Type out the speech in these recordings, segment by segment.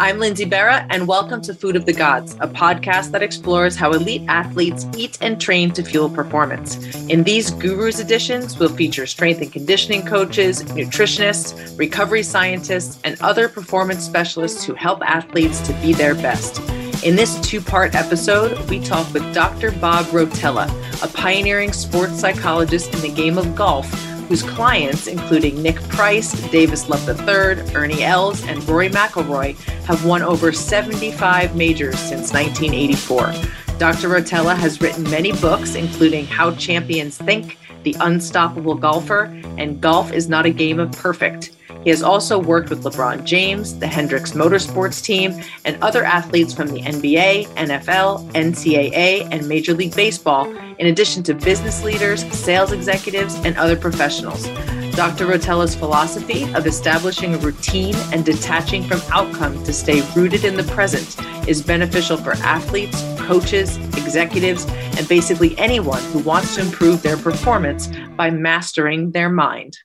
I'm Lindsay Berra, and welcome to Food of the Gods, a podcast that explores how elite athletes eat and train to fuel performance. In these Gurus editions, we'll feature strength and conditioning coaches, nutritionists, recovery scientists, and other performance specialists who help athletes to be their best. In this two part episode, we talk with Dr. Bob Rotella, a pioneering sports psychologist in the game of golf whose clients, including Nick Price, Davis Love III, Ernie Els, and Rory McIlroy, have won over 75 majors since 1984. Dr. Rotella has written many books, including How Champions Think, The Unstoppable Golfer, and Golf is Not a Game of Perfect. He has also worked with LeBron James, the Hendricks Motorsports team, and other athletes from the NBA, NFL, NCAA, and Major League Baseball, in addition to business leaders, sales executives, and other professionals. Dr. Rotella's philosophy of establishing a routine and detaching from outcome to stay rooted in the present is beneficial for athletes, coaches, executives, and basically anyone who wants to improve their performance by mastering their mind.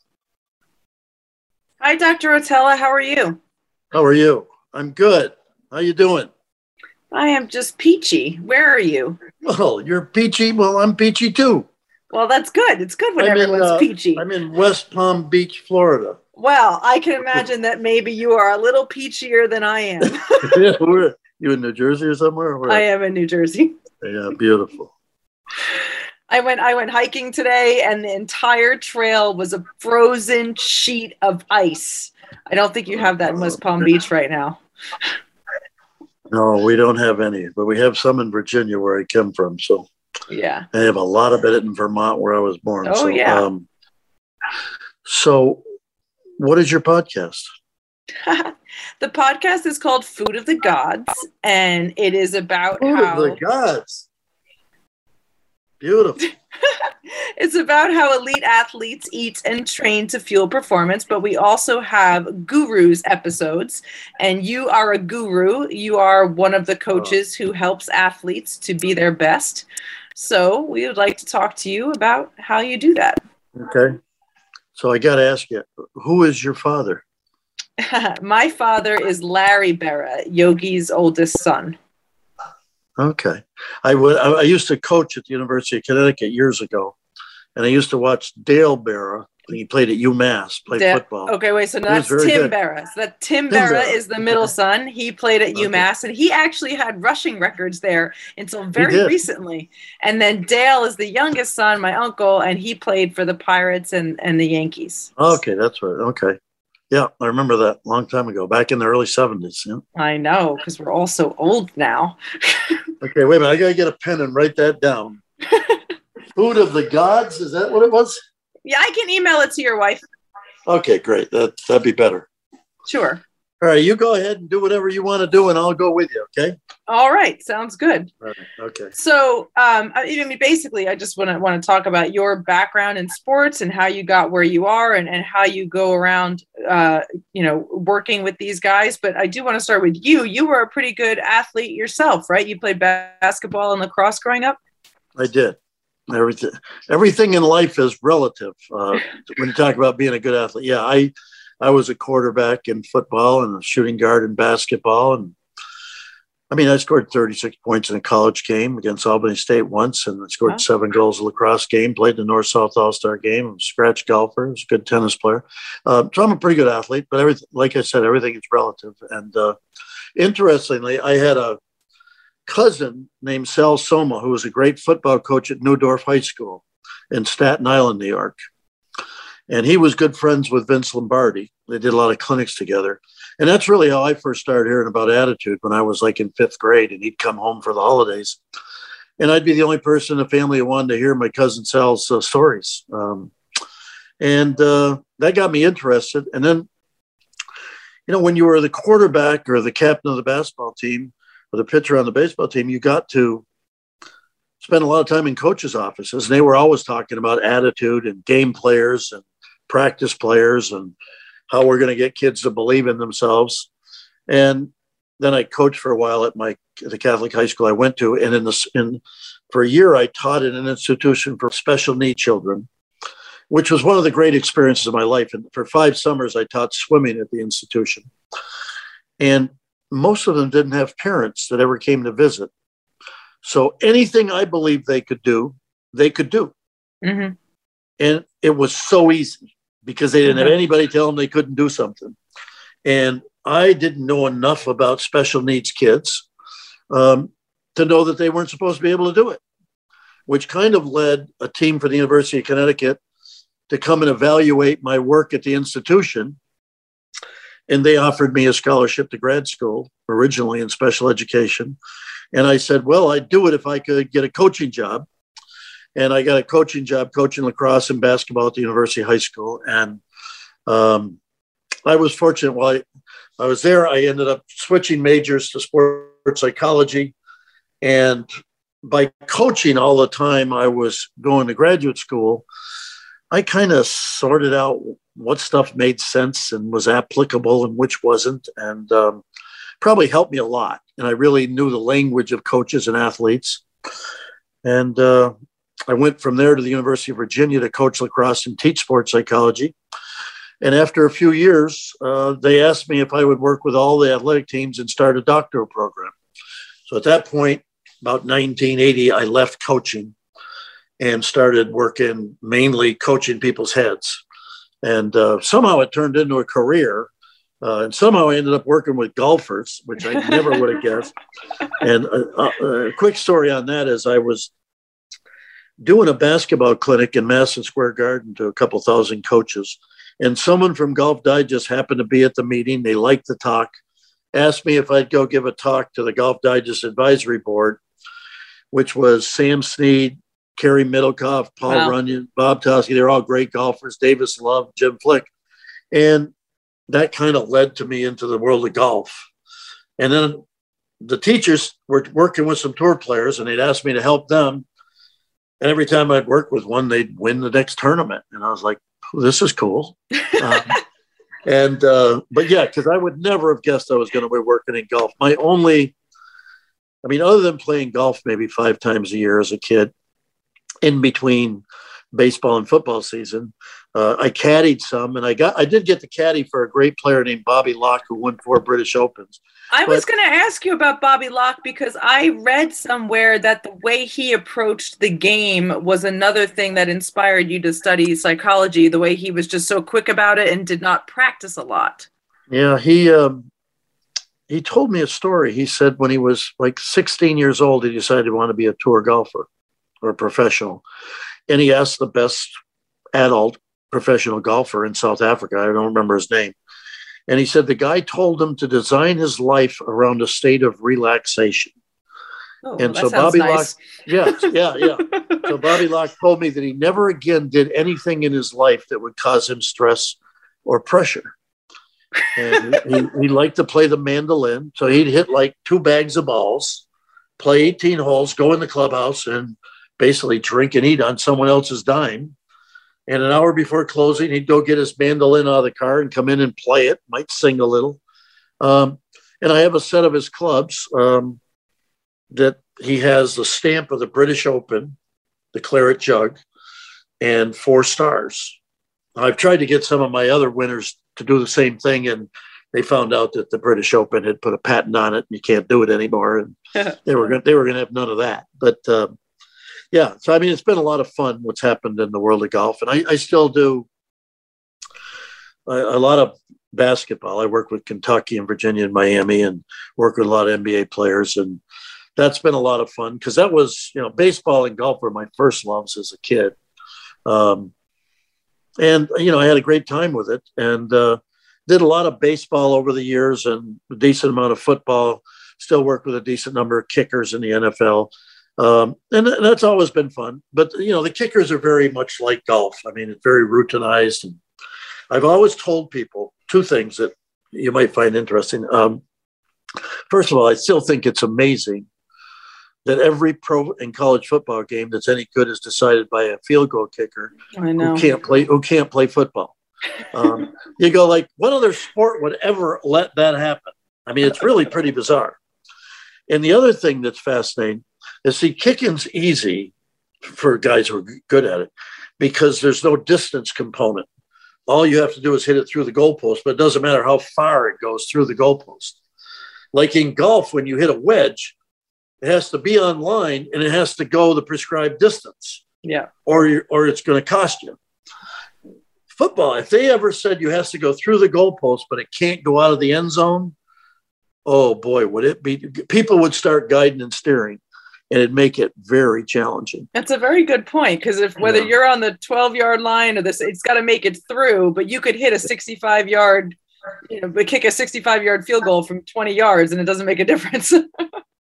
Hi, Dr. Rotella. How are you? How are you? I'm good. How are you doing? I am just peachy. Where are you? Well, you're peachy. Well, I'm peachy too. Well, that's good. It's good when I'm everyone's in, uh, peachy. I'm in West Palm Beach, Florida. Well, I can imagine that maybe you are a little peachier than I am. yeah, where, you in New Jersey or somewhere? Where? I am in New Jersey. Yeah, beautiful. I went I went hiking today and the entire trail was a frozen sheet of ice. I don't think you have that in West Palm Beach right now. No, we don't have any, but we have some in Virginia where I come from. So yeah, I have a lot of it in Vermont where I was born. Oh so, yeah. Um, so, what is your podcast? the podcast is called Food of the Gods, and it is about Food how of the Gods. Beautiful. it's about how elite athletes eat and train to fuel performance, but we also have gurus episodes. And you are a guru. You are one of the oh. coaches who helps athletes to be their best. So we would like to talk to you about how you do that. Okay. So I got to ask you, who is your father? My father is Larry Berra, Yogi's oldest son. Okay. I would. I used to coach at the University of Connecticut years ago, and I used to watch Dale Berra. And he played at UMass, played football. Okay, wait. So that's Tim good. Berra. So that Tim, Tim Berra, Berra, is the middle son. He played at okay. UMass, and he actually had rushing records there until very recently. And then Dale is the youngest son, my uncle, and he played for the Pirates and and the Yankees. Okay, that's right. Okay. Yeah, I remember that long time ago, back in the early 70s. Yeah. I know, because we're all so old now. okay, wait a minute. I got to get a pen and write that down. Food of the Gods, is that what it was? Yeah, I can email it to your wife. Okay, great. That, that'd be better. Sure. All right, you go ahead and do whatever you want to do, and I'll go with you. Okay. All right, sounds good. Right, okay. So, um, I mean, basically, I just want to want to talk about your background in sports and how you got where you are, and and how you go around, uh, you know, working with these guys. But I do want to start with you. You were a pretty good athlete yourself, right? You played basketball and lacrosse growing up. I did. Everything, everything in life is relative. Uh, when you talk about being a good athlete, yeah, I I was a quarterback in football and a shooting guard in basketball. And I mean, I scored 36 points in a college game against Albany State once, and I scored wow. seven goals in a lacrosse game, played the North South All Star game, I'm a scratch golfer, I was a good tennis player. Uh, so I'm a pretty good athlete, but everything, like I said, everything is relative. And uh, interestingly, I had a cousin named Sal Somma, who was a great football coach at New Dorp High School in Staten Island, New York. And he was good friends with Vince Lombardi. They did a lot of clinics together. And that's really how I first started hearing about attitude when I was like in fifth grade and he'd come home for the holidays. And I'd be the only person in the family who wanted to hear my cousin Sal's uh, stories. Um, and uh, that got me interested. And then, you know, when you were the quarterback or the captain of the basketball team or the pitcher on the baseball team, you got to spend a lot of time in coaches' offices. And they were always talking about attitude and game players and practice players and how we're going to get kids to believe in themselves. And then I coached for a while at my the Catholic high school I went to, and in this in for a year I taught in an institution for special need children, which was one of the great experiences of my life. And for five summers I taught swimming at the institution. And most of them didn't have parents that ever came to visit. So anything I believed they could do, they could do. Mm-hmm. And it was so easy because they didn't mm-hmm. have anybody tell them they couldn't do something. And I didn't know enough about special needs kids um, to know that they weren't supposed to be able to do it, which kind of led a team for the University of Connecticut to come and evaluate my work at the institution. And they offered me a scholarship to grad school, originally in special education. And I said, well, I'd do it if I could get a coaching job. And I got a coaching job coaching lacrosse and basketball at the University High School. And um, I was fortunate while I, I was there, I ended up switching majors to sports psychology. And by coaching all the time I was going to graduate school, I kind of sorted out what stuff made sense and was applicable and which wasn't. And um, probably helped me a lot. And I really knew the language of coaches and athletes. And uh, I went from there to the University of Virginia to coach lacrosse and teach sports psychology. And after a few years, uh, they asked me if I would work with all the athletic teams and start a doctoral program. So at that point, about 1980, I left coaching and started working mainly coaching people's heads. And uh, somehow it turned into a career uh, and somehow I ended up working with golfers, which I never would have guessed. And a, uh, uh, a, quick story on that is I was doing a basketball clinic in Madison Square Garden to a couple thousand coaches. And someone from Golf Digest happened to be at the meeting. They liked the talk, asked me if I'd go give a talk to the Golf Digest Advisory Board, which was Sam Snead, Cary Middlecoff, Paul wow. Runyan, Bob Toski. They're all great golfers, Davis Love, Jim Flick. And that kind of led to me into the world of golf. And then the teachers were working with some tour players and they'd ask me to help them. And every time I'd work with one, they'd win the next tournament. And I was like, oh, this is cool. um, and, uh, but yeah, because I would never have guessed I was going to be working in golf. My only, I mean, other than playing golf maybe five times a year as a kid, in between baseball and football season, uh, I caddied some, and I got I did get the caddy for a great player named Bobby Locke, who won four British Opens. I but, was going to ask you about Bobby Locke because I read somewhere that the way he approached the game was another thing that inspired you to study psychology. The way he was just so quick about it and did not practice a lot. Yeah, he um, he told me a story. He said when he was like 16 years old, he decided to want to be a tour golfer or a professional, and he asked the best adult professional golfer in South Africa. I don't remember his name. And he said the guy told him to design his life around a state of relaxation. Oh, and so Bobby nice. Locke, yeah, yeah, yeah. so Bobby Locke told me that he never again did anything in his life that would cause him stress or pressure. And he, he liked to play the mandolin. So he'd hit like two bags of balls, play 18 holes, go in the clubhouse, and basically drink and eat on someone else's dime and an hour before closing, he'd go get his mandolin out of the car and come in and play it, might sing a little. Um, and I have a set of his clubs um, that he has the stamp of the British Open, the claret jug, and four stars. I've tried to get some of my other winners to do the same thing, and they found out that the British Open had put a patent on it, and you can't do it anymore. And they were going they were going to have none of that. But uh, yeah, so I mean, it's been a lot of fun what's happened in the world of golf, and I, I still do a, a, lot of basketball. I work with Kentucky and Virginia and Miami, and work with a lot of NBA players, and that's been a lot of fun because that was you know baseball and golf were my first loves as a kid, um, and you know I had a great time with it, and uh, did a lot of baseball over the years and a decent amount of football. Still work with a decent number of kickers in the NFL um, and that's always been fun. But you know, the kickers are very much like golf. I mean, it's very routinized. And I've always told people two things that you might find interesting. Um, first of all, I still think it's amazing that every pro and college football game that's any good is decided by a field goal kicker who can't play who can't play football. Um, you go like, what other sport would ever let that happen? I mean, it's really pretty bizarre. And the other thing that's fascinating is see, kicking's easy for guys who are good at it because there's no distance component. All you have to do is hit it through the goalpost, but it doesn't matter how far it goes through the goalpost. Like in golf, when you hit a wedge, it has to be on line and it has to go the prescribed distance. Yeah. Or or it's going to cost you. Football, if they ever said you has to go through the goalpost, but it can't go out of the end zone, oh boy, would it be people would start guiding and steering and it'd make it very challenging. That's a very good point because if whether yeah. you're on the 12 yard line or this, it's got to make it through. But you could hit a 65 yard, you know, but kick a 65 yard field goal from 20 yards, and it doesn't make a difference.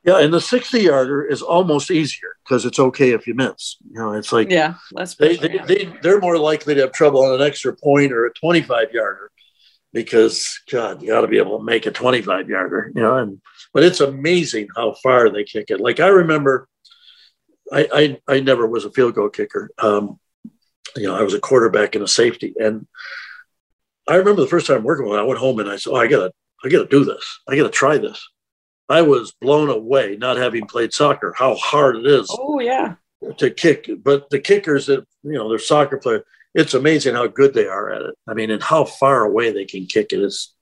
yeah, and the 60 yarder is almost easier because it's okay if you miss. You know, it's like yeah, less they, they, yeah. they they're more likely to have trouble on an extra point or a 25 yarder because God, you got to be able to make a 25 yarder. You know, and but it's amazing how far they kick it. Like I remember, I I, I never was a field goal kicker. Um, you know, I was a quarterback and a safety, and I remember the first time working with. It, I went home and I said, "Oh, I gotta, I gotta do this. I gotta try this." I was blown away, not having played soccer, how hard it is. Oh yeah, to kick. But the kickers that you know, they're soccer players. It's amazing how good they are at it. I mean, and how far away they can kick it is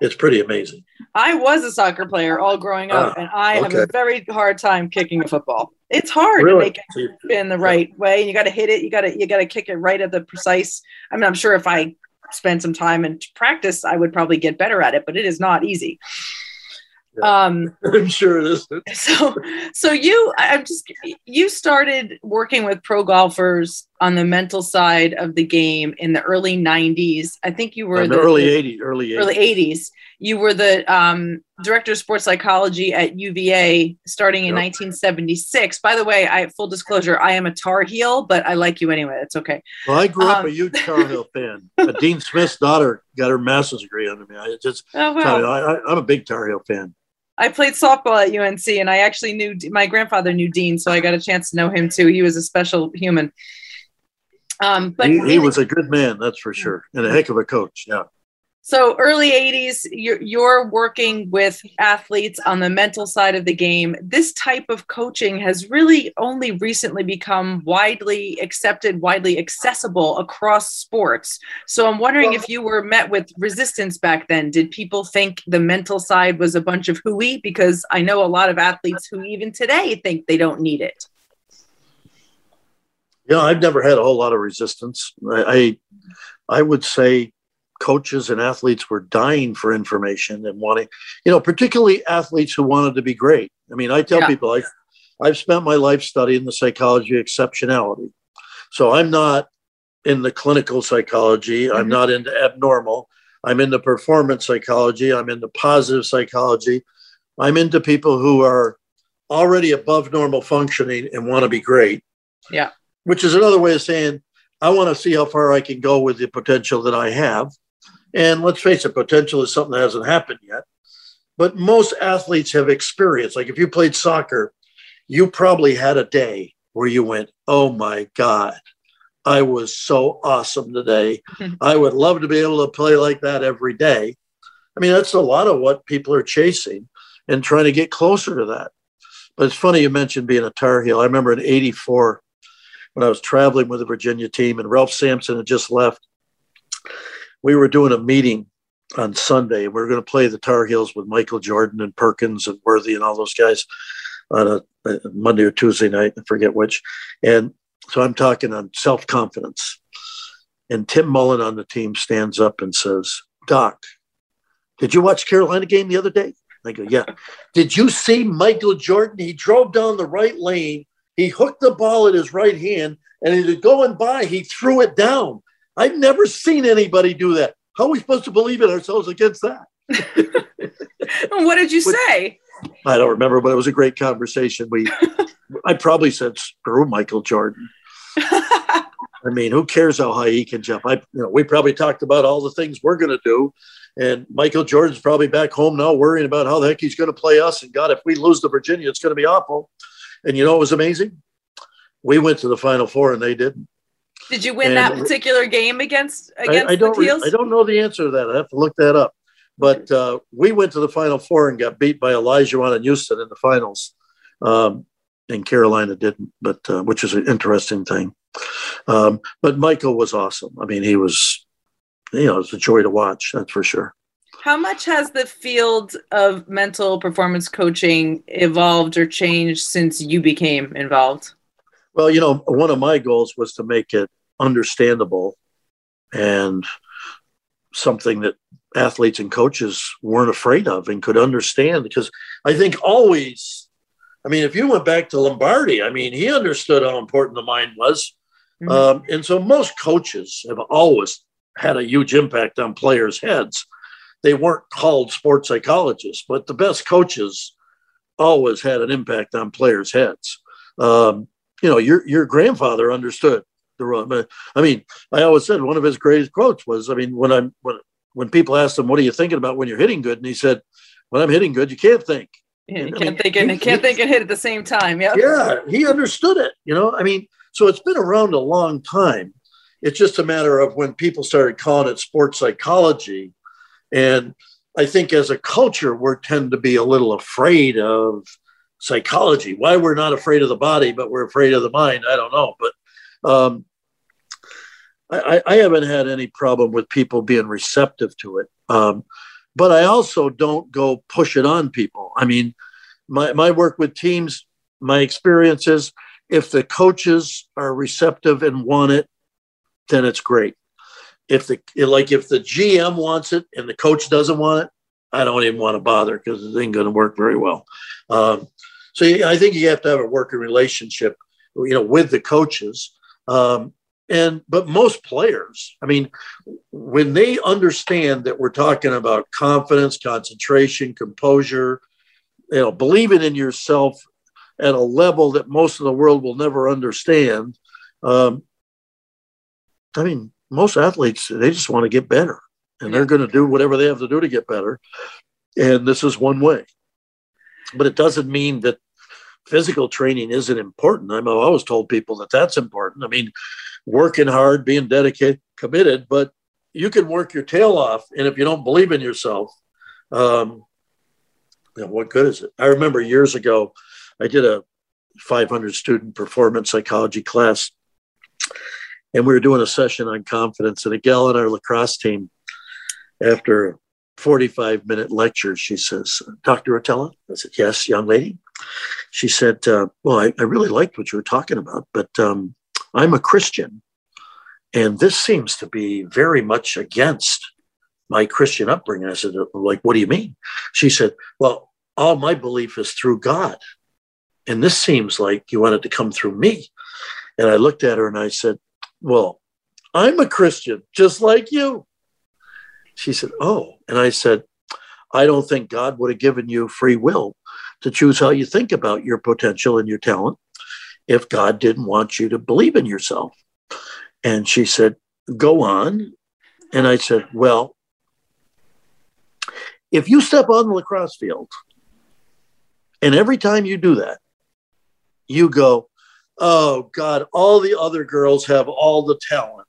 it's pretty amazing. I was a soccer player all growing up, ah, and I okay. have a very hard time kicking a football. It's hard really? to make it spin the right way, and you got to hit it. You got to you got to kick it right at the precise. I mean, I'm sure if I spend some time and practice, I would probably get better at it, but it is not easy. Yeah. Um, I'm sure it is. So, so you, I'm just, you started working with pro golfers on the mental side of the game in the early 90s. I think you were the, the, early 80s, early 80s. Early 80s. You were the um, director of sports psychology at UVA starting in yep. 1976. By the way, I full disclosure, I am a Tar Heel, but I like you anyway. It's okay. Well, I grew um, up a huge Tar Heel fan. Dean Smith's daughter got her master's degree under me. I just, oh, wow. I, I'm a big Tar Heel fan. I played softball at UNC, and I actually knew my grandfather knew Dean, so I got a chance to know him too. He was a special human. Um, but he, he was a good man, that's for sure, and a heck of a coach. Yeah. So early 80s, you're, you're working with athletes on the mental side of the game. This type of coaching has really only recently become widely accepted, widely accessible across sports. So I'm wondering if you were met with resistance back then. Did people think the mental side was a bunch of hooey? Because I know a lot of athletes who even today think they don't need it. Yeah, I've never had a whole lot of resistance. I, I, I would say coaches and athletes were dying for information and wanting, you know, particularly athletes who wanted to be great. I mean, I tell yeah. people I, I've spent my life studying the psychology of exceptionality. So I'm not in the clinical psychology, mm-hmm. I'm not into abnormal. I'm into performance psychology, I'm into positive psychology. I'm into people who are already above normal functioning and want to be great. Yeah. Which is another way of saying, I want to see how far I can go with the potential that I have. And let's face it, potential is something that hasn't happened yet. But most athletes have experience. Like if you played soccer, you probably had a day where you went, Oh my God, I was so awesome today. I would love to be able to play like that every day. I mean, that's a lot of what people are chasing and trying to get closer to that. But it's funny you mentioned being a Tar Heel. I remember in 84 when I was traveling with the Virginia team and Ralph Sampson had just left we were doing a meeting on Sunday. and We were going to play the Tar Heels with Michael Jordan and Perkins and Worthy and all those guys on a, a Monday or Tuesday night, I forget which. And so I'm talking on self confidence. And Tim Mullen on the team stands up and says, Doc, did you watch Carolina game the other day? I go, yeah. Did you see Michael Jordan? He drove down the right lane. He hooked the ball in his right hand, and as he was going by, he threw it down. I've never seen anybody do that. How are we supposed to believe in ourselves against that? what did you say? I don't remember, but it was a great conversation. We, I probably said, "Screw Michael Jordan." I mean, who cares how high he can jump? I, you know, we probably talked about all the things we're going to do, and Michael Jordan's probably back home now worrying about how the heck he's going to play us. And God, if we lose to Virginia, it's going to be awful. And you know, it was amazing. We went to the Final Four, and they didn't. Did you win and that particular game against against I, I don't the Heels? I don't know the answer to that. I have to look that up. But uh, we went to the Final Four and got beat by Olajuwon and Houston in the finals, um, and Carolina didn't. But uh, which is an interesting thing. Um, but Michael was awesome. I mean, he was, you know, it's a joy to watch. That's for sure. How much has the field of mental performance coaching evolved or changed since you became involved? Well, you know, one of my goals was to make it understandable and something that athletes and coaches weren't afraid of and could understand because I think always I mean if you went back to Lombardi I mean he understood how important the mind was mm-hmm. um, and so most coaches have always had a huge impact on players heads they weren't called sports psychologists but the best coaches always had an impact on players heads um, you know your your grandfather understood the run. I mean, I always said one of his greatest quotes was, I mean, when I'm when when people asked him, "What are you thinking about when you're hitting good?" and he said, "When I'm hitting good, you can't think." Yeah, you can't mean, think and he, can't he, think and hit at the same time. Yeah. Yeah, he understood it. You know, I mean, so it's been around a long time. It's just a matter of when people started calling it sports psychology, and I think as a culture, we tend to be a little afraid of psychology. Why we're not afraid of the body, but we're afraid of the mind, I don't know. But um, I, I, haven't had any problem with people being receptive to it. Um, but I also don't go push it on people. I mean, my, my work with teams, my experience is if the coaches are receptive and want it, then it's great. If the like if the GM wants it and the coach doesn't want it, I don't even want to bother because it ain't going to work very well. Um, so I think you have to have a working relationship, you know, with the coaches. Um, and but most players, I mean, when they understand that we're talking about confidence, concentration, composure, you know, believing in yourself at a level that most of the world will never understand. Um, I mean, most athletes they just want to get better, and they're going to do whatever they have to do to get better. And this is one way but it doesn't mean that physical training isn't important. I'm always told people that that's important. I mean, working hard, being dedicated, committed, but you can work your tail off, and if you don't believe in yourself, um, you know, what good is it? I remember years ago, I did a 500 student performance psychology class, and we were doing a session on confidence. And a gal on our lacrosse team, after a 45 minute lecture, she says, Dr. Rotella? I said, Yes, young lady. She said, uh, Well, I, I, really liked what you were talking about, but um, I'm a Christian. And this seems to be very much against my Christian upbringing. I said, Like, what do you mean? She said, Well, all my belief is through God. And this seems like you wanted to come through me. And I looked at her and I said, Well, I'm a Christian, just like you. She said, Oh. And I said, I don't think God would have given you free will to choose how you think about your potential and your talent if God didn't want you to believe in yourself. And she said, Go on. And I said, Well, if you step on the lacrosse field and every time you do that, you go, Oh God, all the other girls have all the talent.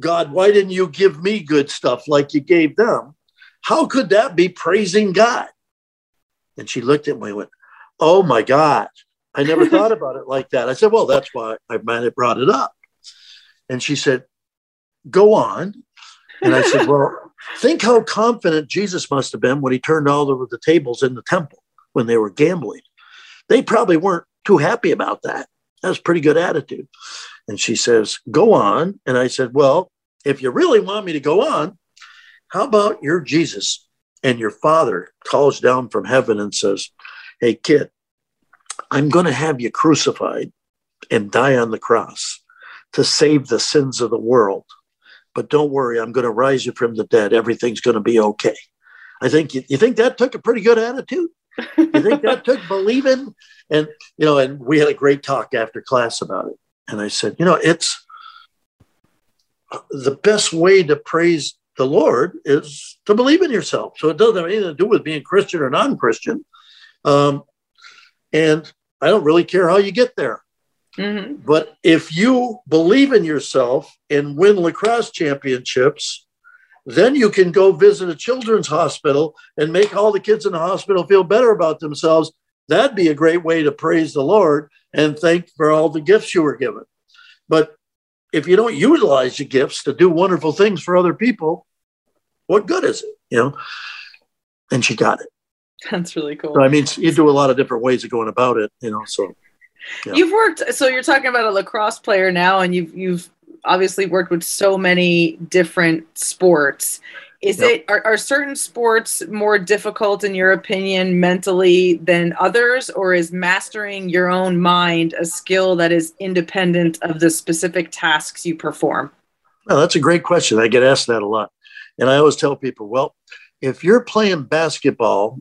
God, why didn't you give me good stuff like you gave them? How could that be praising God? And she looked at me and went, Oh my God, I never thought about it like that. I said, Well, that's why I might have brought it up. And she said, Go on. And I said, Well, think how confident Jesus must have been when he turned all over the tables in the temple when they were gambling. They probably weren't too happy about that. That's pretty good attitude. And she says, Go on. And I said, Well, if you really want me to go on, how about your Jesus and your father calls down from heaven and says, Hey, kid, I'm going to have you crucified and die on the cross to save the sins of the world. But don't worry, I'm going to rise you from the dead. Everything's going to be okay. I think you, you think that took a pretty good attitude. You think that took believing? And you know, and we had a great talk after class about it. And I said, you know, it's the best way to praise the Lord is to believe in yourself. So it doesn't have anything to do with being Christian or non Christian. Um, and I don't really care how you get there. Mm-hmm. But if you believe in yourself and win lacrosse championships, then you can go visit a children's hospital and make all the kids in the hospital feel better about themselves. That'd be a great way to praise the Lord and thank for all the gifts you were given. But if you don't utilize your gifts to do wonderful things for other people, what good is it? you know, and she got it. That's really cool. So, I mean, you do a lot of different ways of going about it, you know. So yeah. you've worked. So you're talking about a lacrosse player now, and you've you've obviously worked with so many different sports. Is yep. it are, are certain sports more difficult in your opinion mentally than others, or is mastering your own mind a skill that is independent of the specific tasks you perform? Well, that's a great question. I get asked that a lot. And I always tell people, well, if you're playing basketball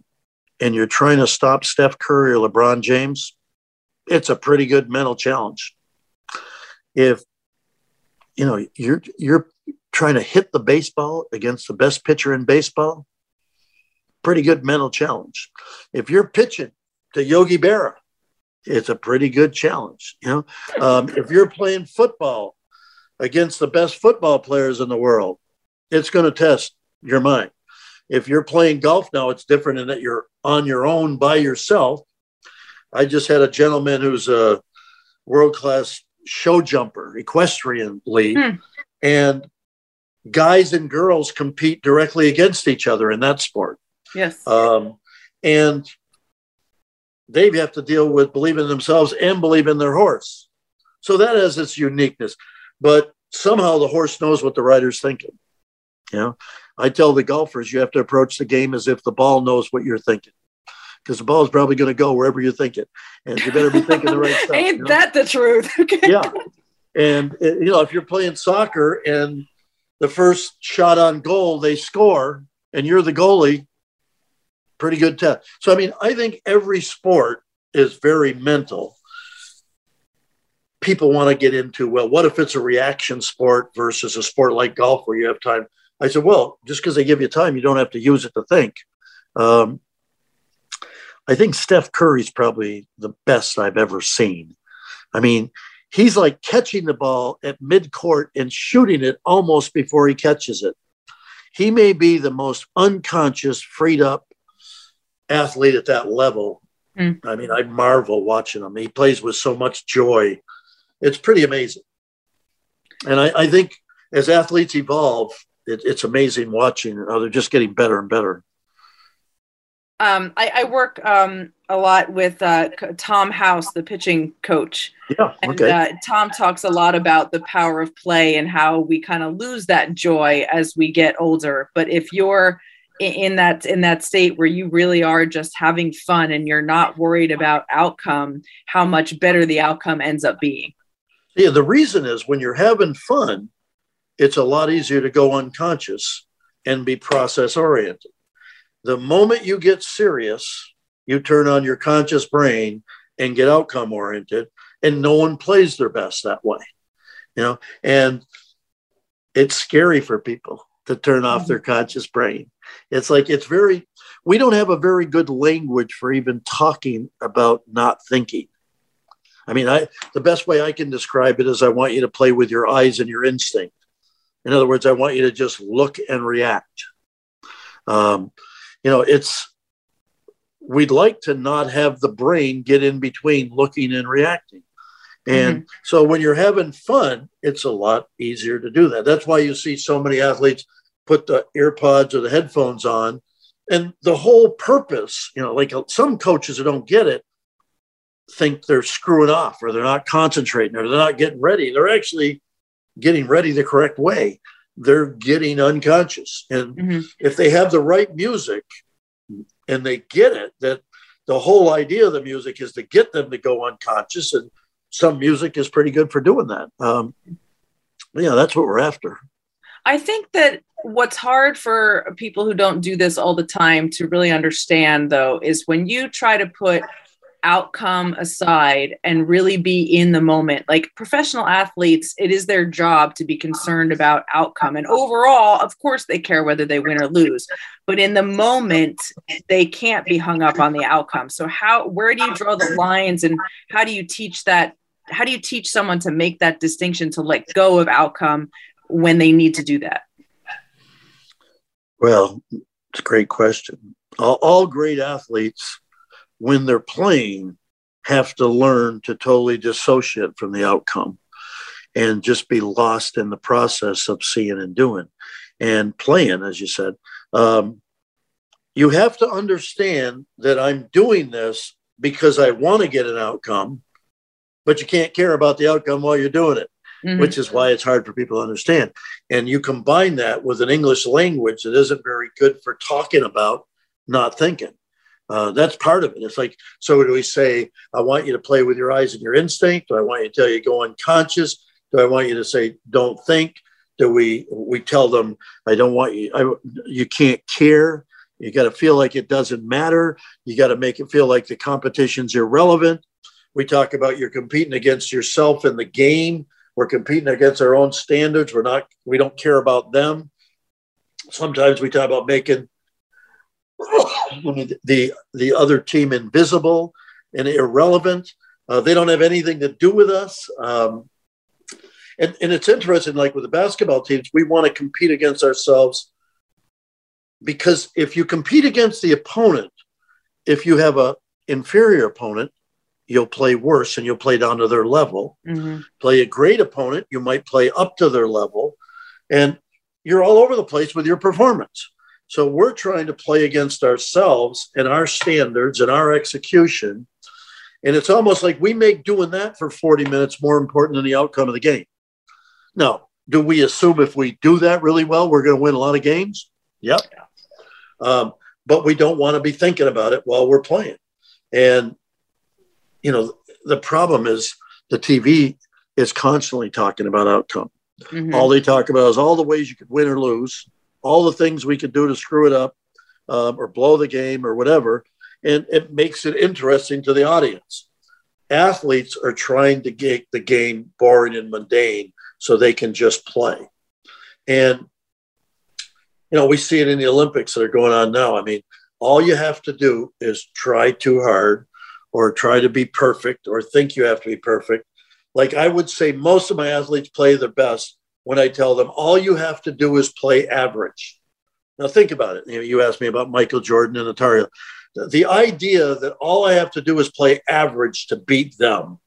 and you're trying to stop Steph Curry or LeBron James, it's a pretty good mental challenge. If you know you're you're trying to hit the baseball against the best pitcher in baseball, pretty good mental challenge. If you're pitching to Yogi Berra, it's a pretty good challenge. You know, um, if you're playing football against the best football players in the world, it's going to test your mind. If you're playing golf now, it's different in that you're on your own by yourself. I just had a gentleman who's a world class show jumper, equestrian league, hmm. and guys and girls compete directly against each other in that sport. Yes. Um, and they have to deal with believing in themselves and believe in their horse. So that has its uniqueness. But somehow the horse knows what the rider's thinking. You know, I tell the golfers you have to approach the game as if the ball knows what you're thinking. Because the ball is probably going to go wherever you think it, and you better be thinking the right stuff. Ain't you know? that the truth? Okay. Yeah, and you know if you're playing soccer and the first shot on goal they score, and you're the goalie, pretty good test. So I mean, I think every sport is very mental. People want to get into well, what if it's a reaction sport versus a sport like golf where you have time I said, well, just because they give you time, you don't have to use it to think. Um, I think Steph Curry's probably the best I've ever seen. I mean, he's like catching the ball at midcourt and shooting it almost before he catches it. He may be the most unconscious, freed up athlete at that level. Mm. I mean, I marvel watching him. He plays with so much joy. It's pretty amazing. And I, I think as athletes evolve, it, it's amazing watching they're just getting better and better. Um, I, I, work um, a lot with uh, Tom House, the pitching coach. Yeah, okay. And, uh, Tom talks a lot about the power of play and how we kind of lose that joy as we get older. But if you're in that in that state where you really are just having fun and you're not worried about outcome, how much better the outcome ends up being. Yeah, the reason is when you're having fun, it's a lot easier to go unconscious and be process oriented. The moment you get serious, you turn on your conscious brain and get outcome oriented, and no one plays their best that way. You know, and it's scary for people to turn off mm-hmm. their conscious brain. It's like it's very we don't have a very good language for even talking about not thinking. I mean, I the best way I can describe it is I want you to play with your eyes and your instinct. In other words, I want you to just look and react. Um, you know, it's, we'd like to not have the brain get in between looking and reacting. And mm-hmm. so when you're having fun, it's a lot easier to do that. That's why you see so many athletes put the earpods or the headphones on. And the whole purpose, you know, like some coaches who don't get it think they're screwing off or they're not concentrating or they're not getting ready. They're actually getting ready the correct way, they're getting unconscious. And mm-hmm. if they have the right music and they get it, that the whole idea of the music is to get them to go unconscious. And some music is pretty good for doing that. Um, yeah, that's what we're after. I think that what's hard for people who don't do this all the time to really understand, though, is when you try to put outcome aside and really be in the moment. Like professional athletes, it is their job to be concerned about outcome. And overall, of course, they care whether they win or lose. But in the moment, they can't be hung up on the outcome. So how where do you draw the lines and how do you teach that? How do you teach someone to make that distinction to let go of outcome when they need to do that? Well, it's a great question. All, all great athletes when they're playing have to learn to totally dissociate from the outcome and just be lost in the process of seeing and doing and playing, as you said. Um, you have to understand that I'm doing this because I want to get an outcome, but you can't care about the outcome while you're doing it, mm-hmm. which is why it's hard for people to understand. And you combine that with an English language that isn't very good for talking about not thinking. Uh, that's part of it. It's like, so do we say, I want you to play with your eyes and your instinct? Do I want you to tell you go unconscious? Do I want you to say, don't think? Do we we tell them, I don't want you, I, you can't care. You got to feel like it doesn't matter. You got to make it feel like the competition's irrelevant. We talk about you're competing against yourself in the game. We're competing against our own standards. We're not, we don't care about them. Sometimes we talk about making the the other team invisible and irrelevant. Uh, they don't have anything to do with us. Um, and, and it's interesting, like with the basketball teams, we want to compete against ourselves because if you compete against the opponent, if you have a inferior opponent, you'll play worse and you'll play down to their level. Mm-hmm. Play a great opponent, you might play up to their level, and you're all over the place with your performance. So we're trying to play against ourselves and our standards and our execution. And it's almost like we make doing that for 40 minutes more important than the outcome of the game. Now, do we assume if we do that really well, we're going to win a lot of games? Yep. Um, but we don't want to be thinking about it while we're playing. And, you know, the problem is the TV is constantly talking about outcome. Mm-hmm. All they talk about is all the ways you could win or lose all the things we could do to screw it up um, or blow the game or whatever. And it makes it interesting to the audience. Athletes are trying to make the game boring and mundane so they can just play. And, you know, we see it in the Olympics that are going on now. I mean, all you have to do is try too hard or try to be perfect or think you have to be perfect. Like I would say, most of my athletes play their best when I tell them all you have to do is play average. Now think about it. You, know, you asked me about Michael Jordan and Atari. The idea that all I have to do is play average to beat them.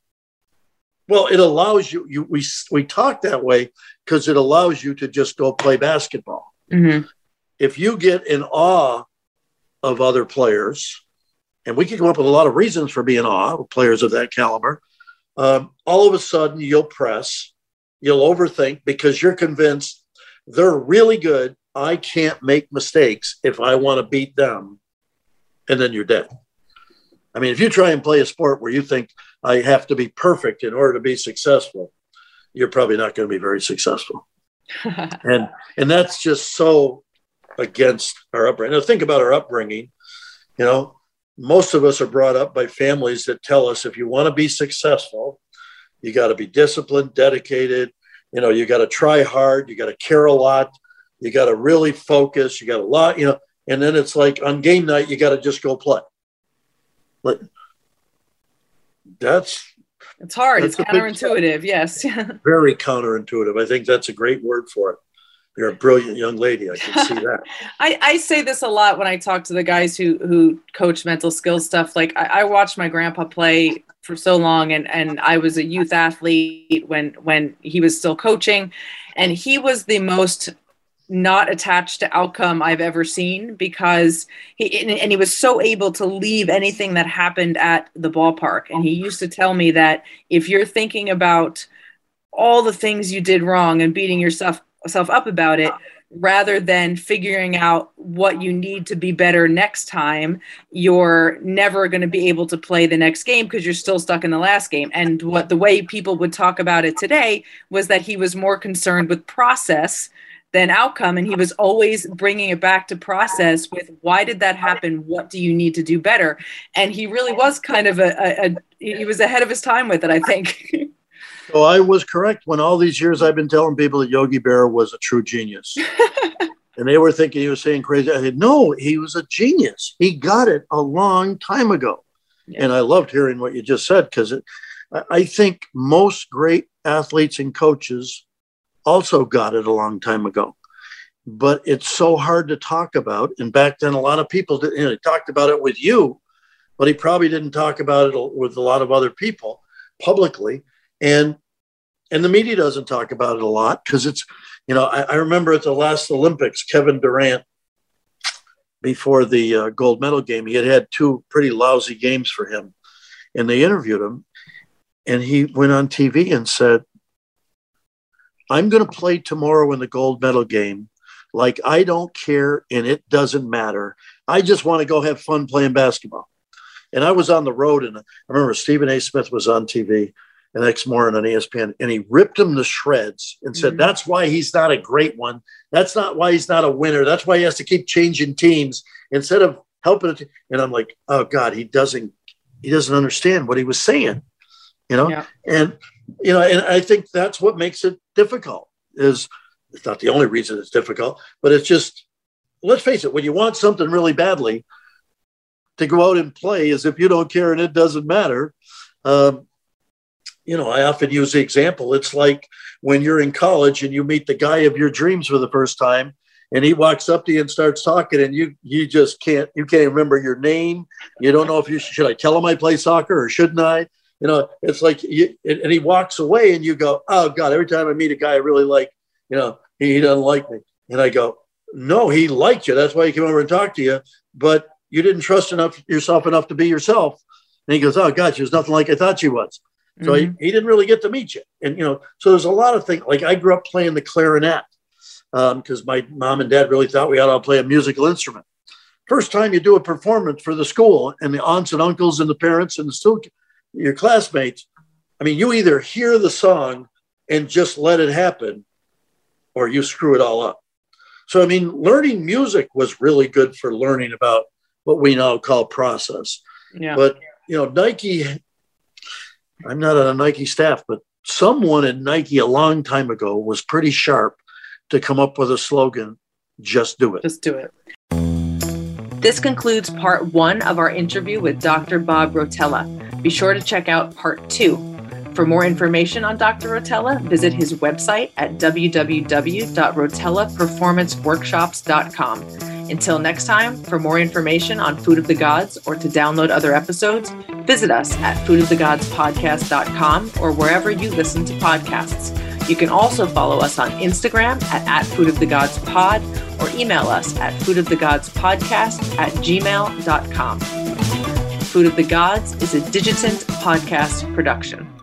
Well, it allows you. You we we talk that way because it allows you to just go play basketball. Mm-hmm. If you get in awe of other players, and we can come up with a lot of reasons for being awe of players of that caliber, um, all of a sudden you'll press You'll overthink because you're convinced they're really good. I can't make mistakes if I want to beat them. And then you're dead. I mean, if you try and play a sport where you think I have to be perfect in order to be successful, you're probably not going to be very successful. and and that's just so against our upbringing. Now think about our upbringing. You know, most of us are brought up by families that tell us if you want to be successful, you got to be disciplined, dedicated. You know, you got to try hard. You got to care a lot. You got to really focus. You got a lot, you know, and then it's like on game night, you got to just go play. But that's it's hard. That's it's counterintuitive. Yes. very counterintuitive. I think that's a great word for it. You're a brilliant young lady. I can see that. I, I say this a lot when I talk to the guys who who coach mental skills stuff. Like I, I watched my grandpa play for so long and and I was a youth athlete when when he was still coaching and he was the most not attached to outcome I've ever seen because he and he was so able to leave anything that happened at the ballpark and he used to tell me that if you're thinking about all the things you did wrong and beating yourself self up about it rather than figuring out what you need to be better next time you're never going to be able to play the next game because you're still stuck in the last game. And what the way people would talk about it today was that he was more concerned with process than outcome and he was always bringing it back to process with why did that happen? What do you need to do better? And he really was kind of a, a, a he was ahead of his time with it i think So I was correct when all these years I've been telling people that Yogi Berra was a true genius. and they were thinking he was saying crazy. I said, no, he was a genius. He got it a long time ago. Yeah. And I loved hearing what you just said because I think most great athletes and coaches also got it a long time ago. But it's so hard to talk about. And back then, a lot of people did, you know, talked about it with you, but he probably didn't talk about it with a lot of other people publicly and and the media doesn't talk about it a lot because it's you know I, I, remember at the last olympics kevin durant before the uh, gold medal game. He had had two pretty lousy games for him. And they interviewed him. And he went on TV and said, I'm going to play tomorrow in the gold medal game like I don't care and it doesn't matter. I just want to go have fun playing basketball. And I was on the road, and I remember Stephen A. Smith was on TV the next morning on ESPN, and he ripped him to shreds and said, mm-hmm. That's why he's not a great one. That's not why he's not a winner. That's why he has to keep changing teams instead of helping it. And I'm like, Oh God, he doesn't he doesn't understand what he was saying. You know? Yeah. And you know, and I think that's what makes it difficult is it's not the only reason it's difficult, but it's just let's face it, when you want something really badly, to go out and play as if you don't care and it doesn't matter. Um, you know, I often use the example. It's like when you're in college and you meet the guy of your dreams for the first time, and he walks up to you and starts talking, and you you just can't you can't remember your name. You don't know if you should I tell him I play soccer or shouldn't I? You know, it's like you, and he walks away, and you go, oh God! Every time I meet a guy I really like, you know, he, he doesn't like me, and I go, no, he liked you. That's why he came over and talked to you. But you didn't trust enough yourself enough to be yourself. And he goes, Oh God, she was nothing like I thought she was. So mm-hmm. he, he didn't really get to meet you. And you know, so there's a lot of things like I grew up playing the clarinet because um, my mom and dad really thought we ought to play a musical instrument. First time you do a performance for the school and the aunts and uncles and the parents and the still your classmates, I mean, you either hear the song and just let it happen, or you screw it all up. So, I mean, learning music was really good for learning about what we now call process. Yeah. But you know, Nike. I'm not on a Nike staff, but someone at Nike a long time ago was pretty sharp to come up with a slogan: "Just do it." Just do it. This concludes part one of our interview with Dr. Bob Rotella. Be sure to check out part two. For more information on Dr. Rotella, visit his website at www.rotellaperformanceworkshops.com. Until next time, for more information on Food of the Gods or to download other episodes, visit us at foodofthegodspodcast.com or wherever you listen to podcasts. You can also follow us on Instagram at, at Food of the Gods Pod or email us at foodofthegodspodcast at gmail.com. Food of the Gods is a Digitant podcast production.